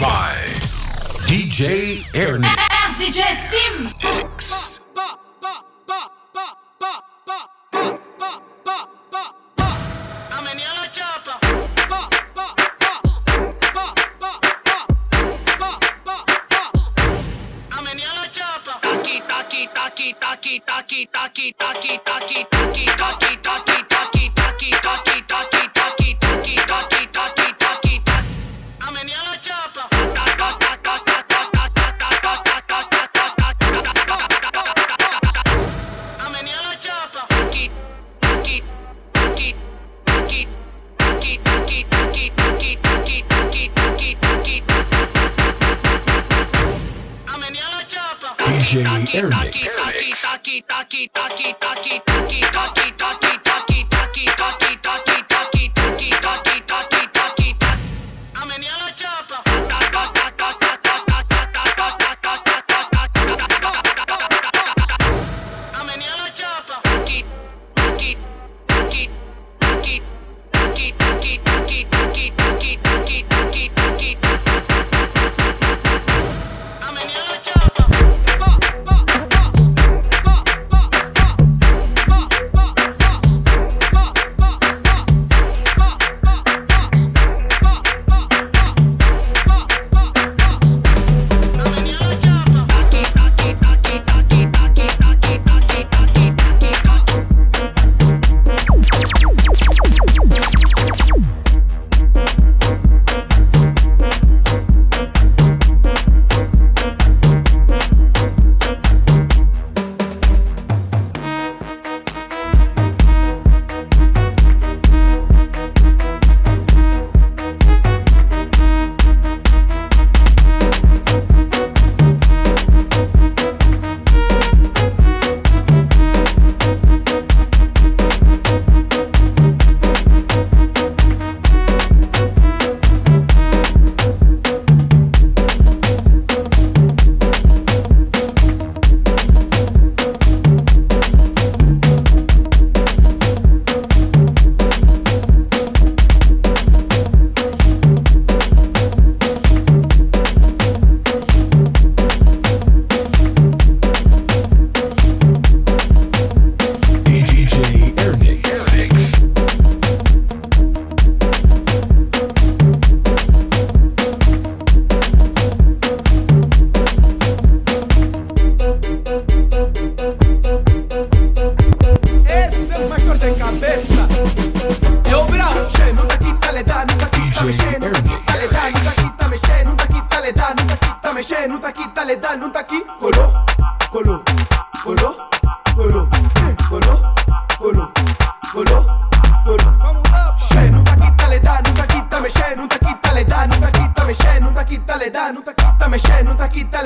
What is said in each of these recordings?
by DJ Ernest. DJ Steam. Taki, taki, taki, taki, taki, taki, taki, taki, taki, taki, taki, taki. DJ Airmix.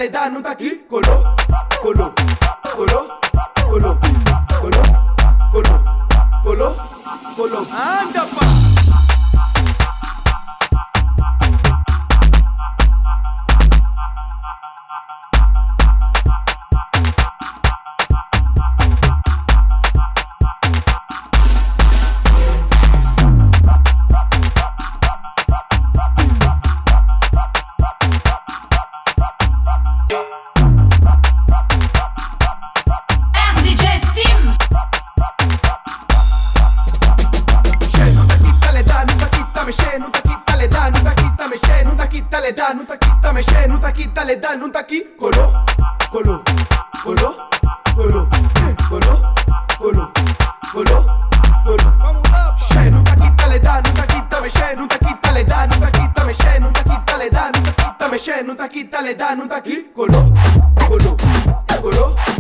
legalidade não tá aqui, colou. me she, nu taki tale da, nu taki ta me she, nu taki tale da, nu taki colo, colo, colo, colo, colo, colo, colo, colo. She nu taki tale da, nu taki ta me she, nu taki tale da, nu taki ta me she, nu taki tale da, nu taki ta me she, nu taki tale da, nu taki colo, colo, colo.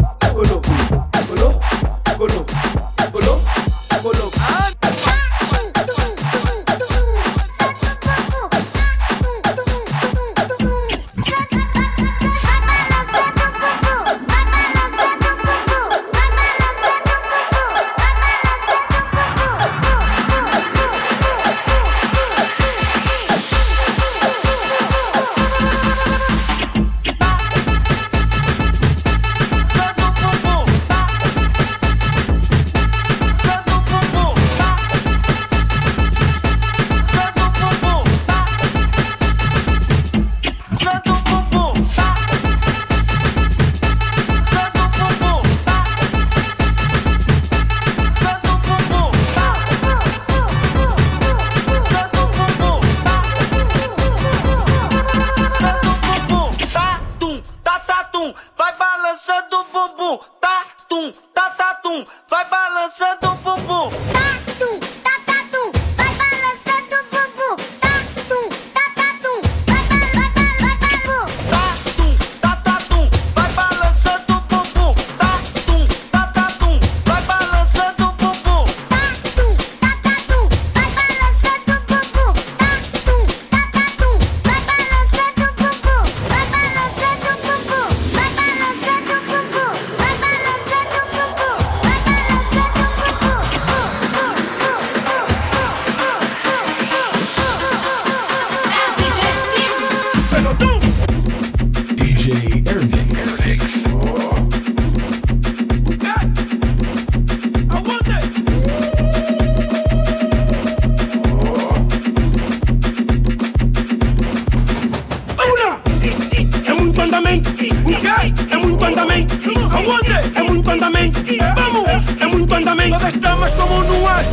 Andamento. Todas damas como no ar.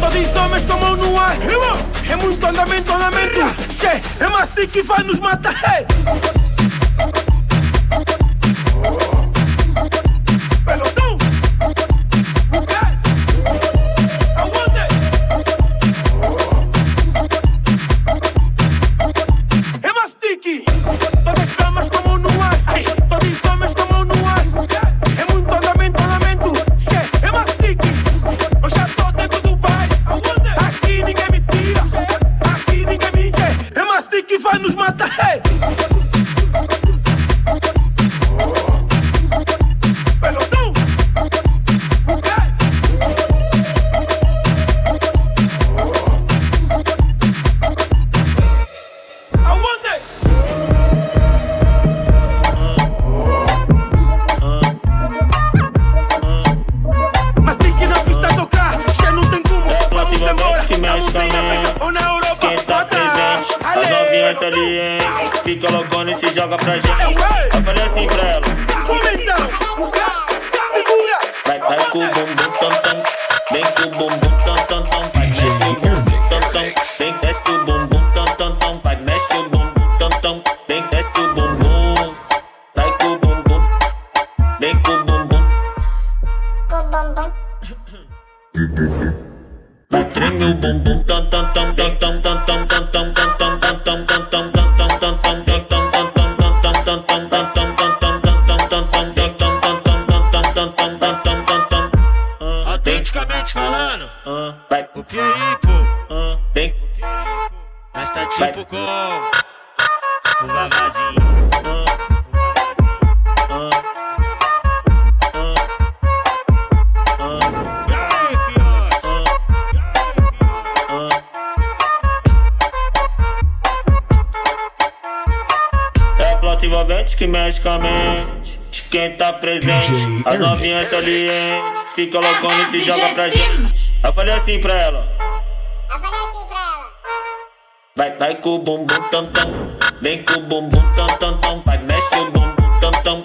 Todos homens como no ar. É muito andamento, andamento. Che, é mastic que vai nos matar. Hey. E joga pra gente. É o rei. Eu falei assim pra ela. Como então? O quê? Segura. Vai, vai com o bumbum tam tam. Vem com o bumbum tam tam tam. Vai, mexe o bumbum tam tam. Vem, desce o bumbum tam tam tam. Vai, mexe o bumbum tam tam. Vem, desce o bumbum. Vai com o bumbum. Vem com o bumbum. Vai, treme o bumbum tam tam tam tam tam tam tam tam tam tam tam tam tam tam tam tam tam tam Coqueico, ah, vem Coqueico. Mas tá tipo com o vavazinho. Ah, ah, é flota envolvente que mexe com a mente. Quem tá presente, as novinhas salientes. Fica loucona e se joga pra gente. Eu falei assim pra ela. Eu falei assim pra ela. Vai, vai com o bumbum tam tam. Vem com o bumbum tam tam tam. Vai, mexe o bumbum tam tam.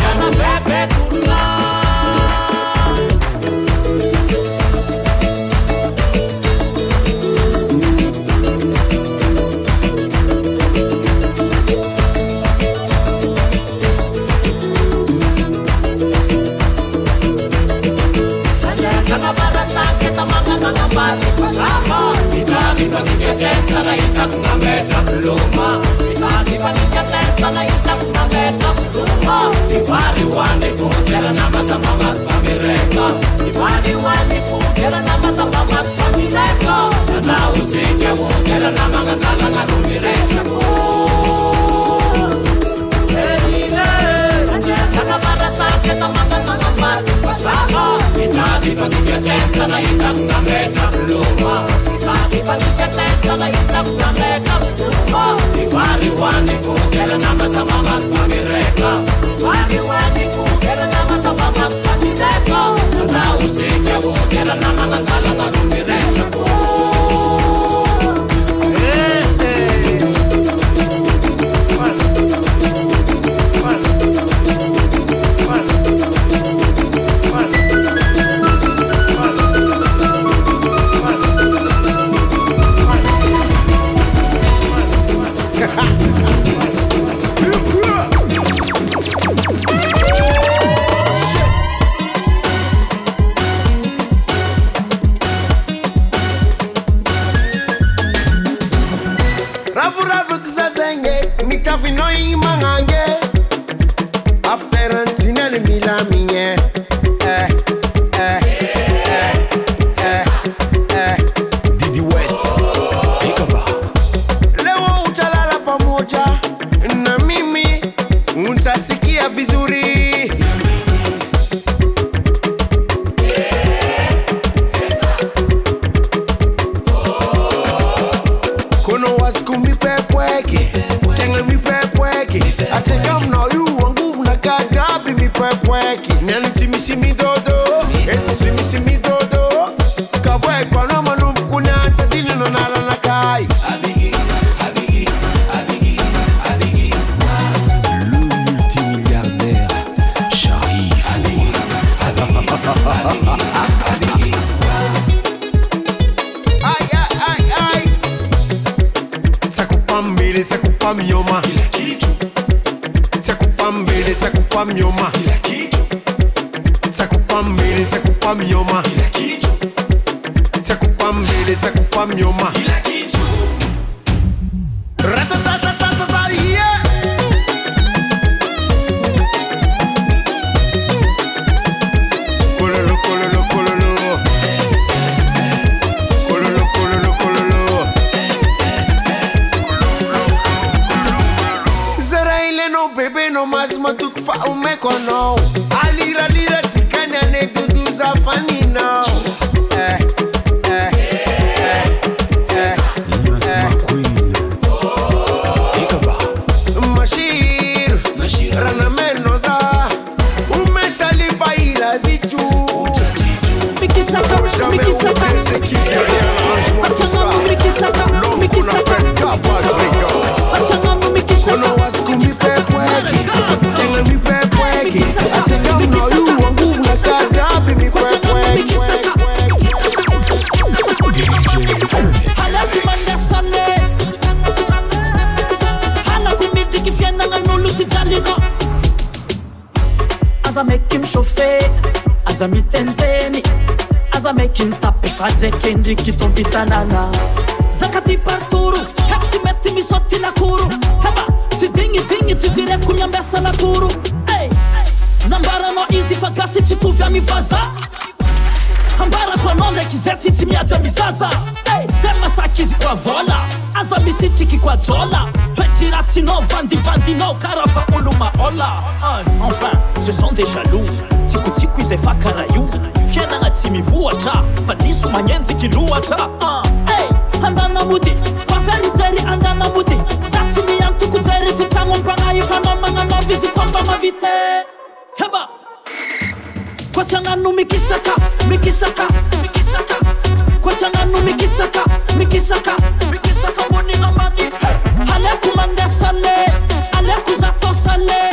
Mata, mata, mata, mata Slava, inadipa tuketesa na itakunameta mluma Inadipa tuketesa na itakunameta mluma Iwari wani kugera nama samama kwamireka Iwari wani kugera nama samama kwamireka Na usike kugera nama ngangala ngarumiresha kuwa kupa mnyoma, ila sakupa mbele, sakupa mnyoma, sakupa mbele, sakupa mnyoma, fa o me kono alira lira sikana ne dudu za fani now eh eh eh eh queen ikaba mashir mashir rana menoza umeshalipa ila vitu mikisaka mikisaka mikisaka mikisaka mikisaka mikisaka aza mitendeny aza maiky nitapifajaikendriky tompitanana zaka ty partoro hety tsy mety misy ty nakoro heba tsy dignidigny tsy direko miambiasa natoro e nambaranao izy fa gasy tsy tovy ami ambarako anao ndraiky zay ty tsy miady ami zay masaky izy koa vola. Aza misitriky koa jola. Toetry vandivandinao karaha fa olo maola enfin ce sont des jaloux. tsikotsikko izay fa karaha io. Fiainagna tsy mivoatra fa diso magnenjiky lohatra ah, ey andanamody fafiarijary andanamody. Za tsy miantokojary tsy tragnonmpagnahy fanao magnanaovy izy ko mba mavite. Heba! Koa tsy agnano mikisaka mikisaka mikisaka. Koa tsy agnano mikisaka mikisaka mikisaka ambony namany aleko mandesane aleko zatosane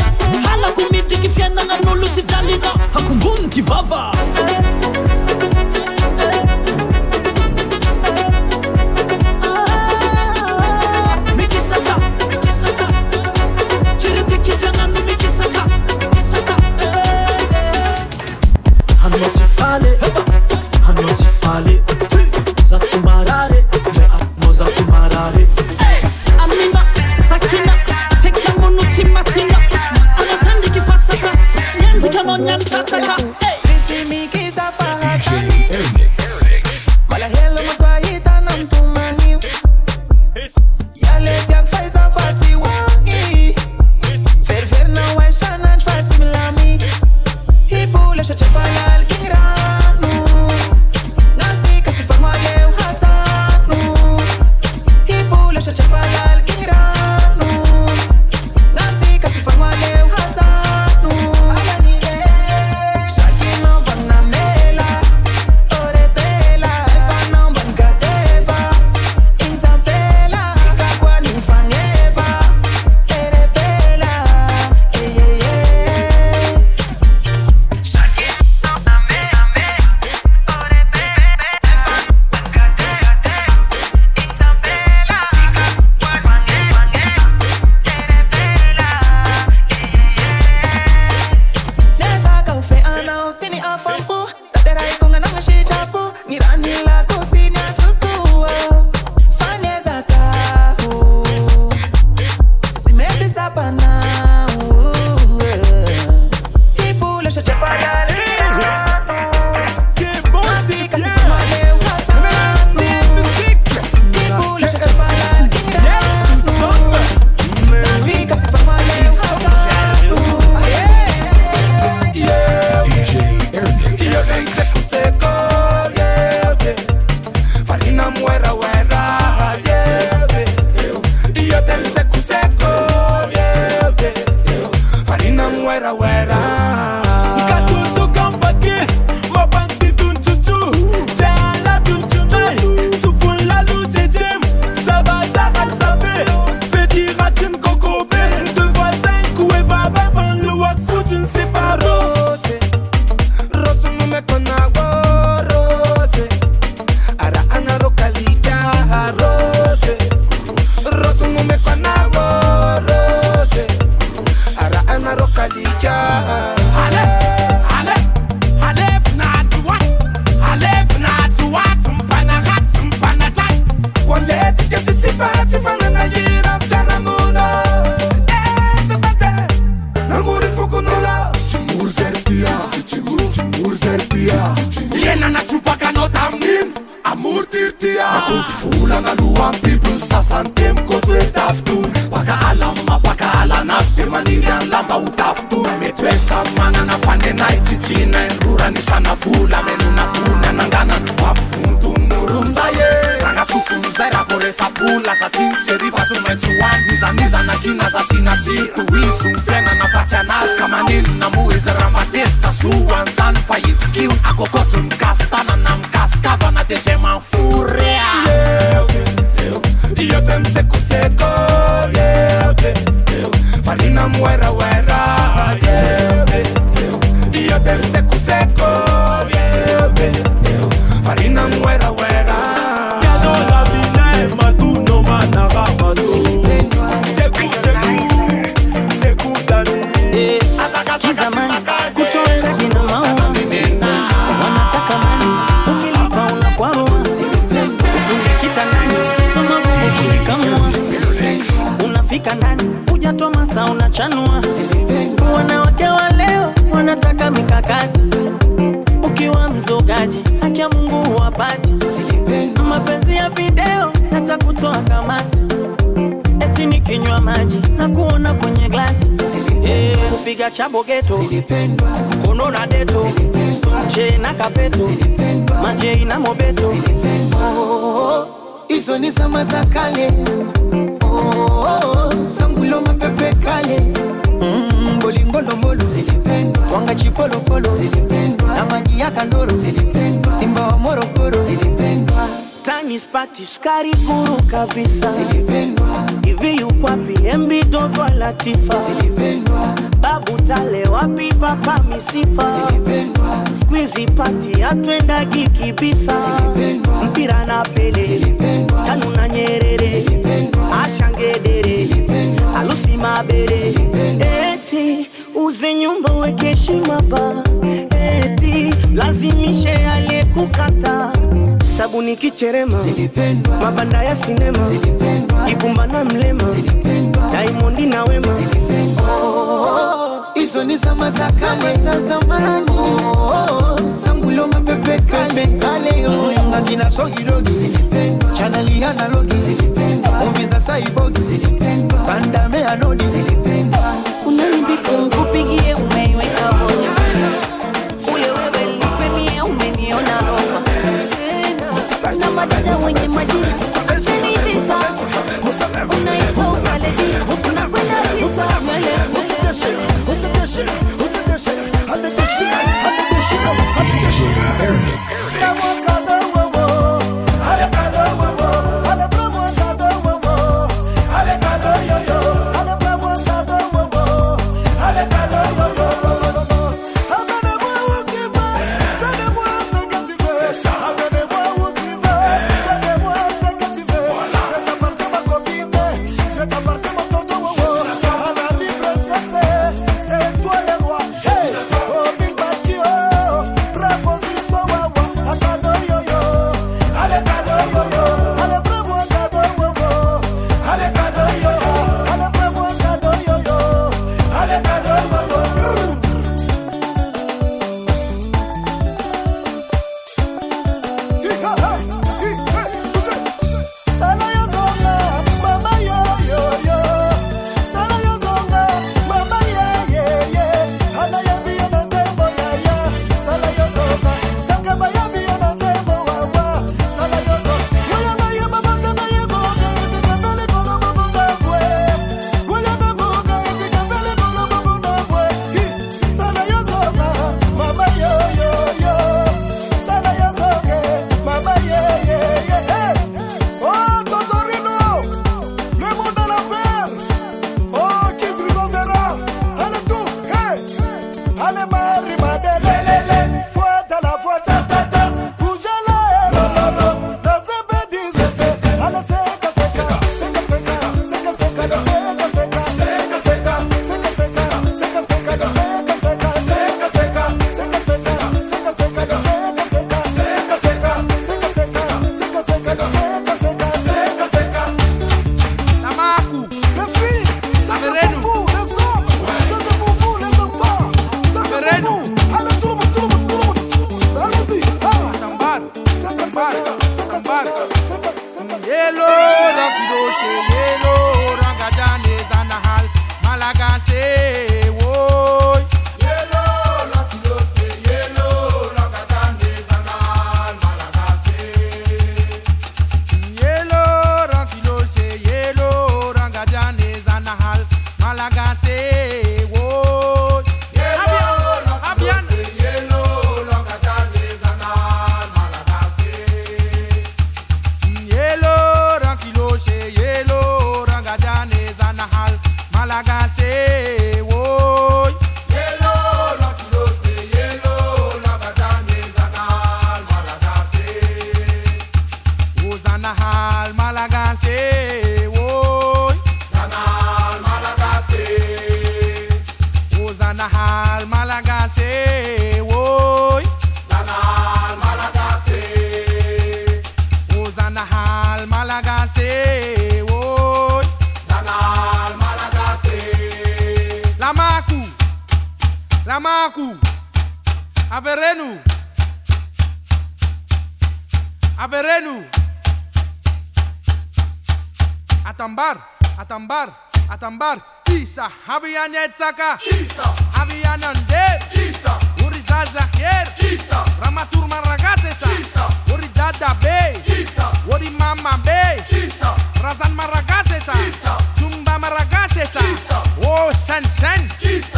ako midriky fiainagnan'olo sy jalina. Akomboniky vava? resabola za tsinosery fa tsy maintsy hoany nizaniza nakina za sinasira toiny so ny fiainana fatsy anazy ka maninona mo izy raha matezitra zo an'izany fa hitsikio akôkôtro ny mikasikavana de zay manforea io te msekoseko farina moerawe buku unafika ndani hujatoa masa unachanua. Wanawake wa leo wanataka mikakati. Ukiwa mzogaji haki mungu huwapati. Mapenzi ya video yatakutoa kamasi. Eti nikinywa maji na kuona kwenye glasi. Eh, kupiga chabo geto kono na deto. Sonche na kapeto. Majei na mobeto hizo ni zama za kale. Oh, sangulo mapepe kale. Mm, zilipendwa. Twanga chipolopolo na maji ya kandoro. Simba wa morogoro. Tani spati sukari kuru kabisa hivi yukwapi embi dogo latifa babu tale wapi? Papa misifa skwizi pati atwendagi kibisa mpira na pele. Tanu na nyerere. Ashangedere alusi mabere eti uze nyumba weke heshima ba eti lazimishe aliyekukata sabuni kicherema. Mabanda ya sinema. Ibumba na mlema. Diamond na wema. Hizo ni zama za kale. Za zamani. Oh, sangulo mapepe kale. Kale yo akina sogidogi chanali analogi. Muvi za saibogi bandame anodi Hello. Saka Isa Avianande Isa. Urizaza Kier Isa. Ramatur Maragatesa Isa. Uridada Bay Isa. Uri Mama Bay Isa. Razan Maragatesa Isa. Jumba Maragatesa Isa. Oh Sen Sen Isa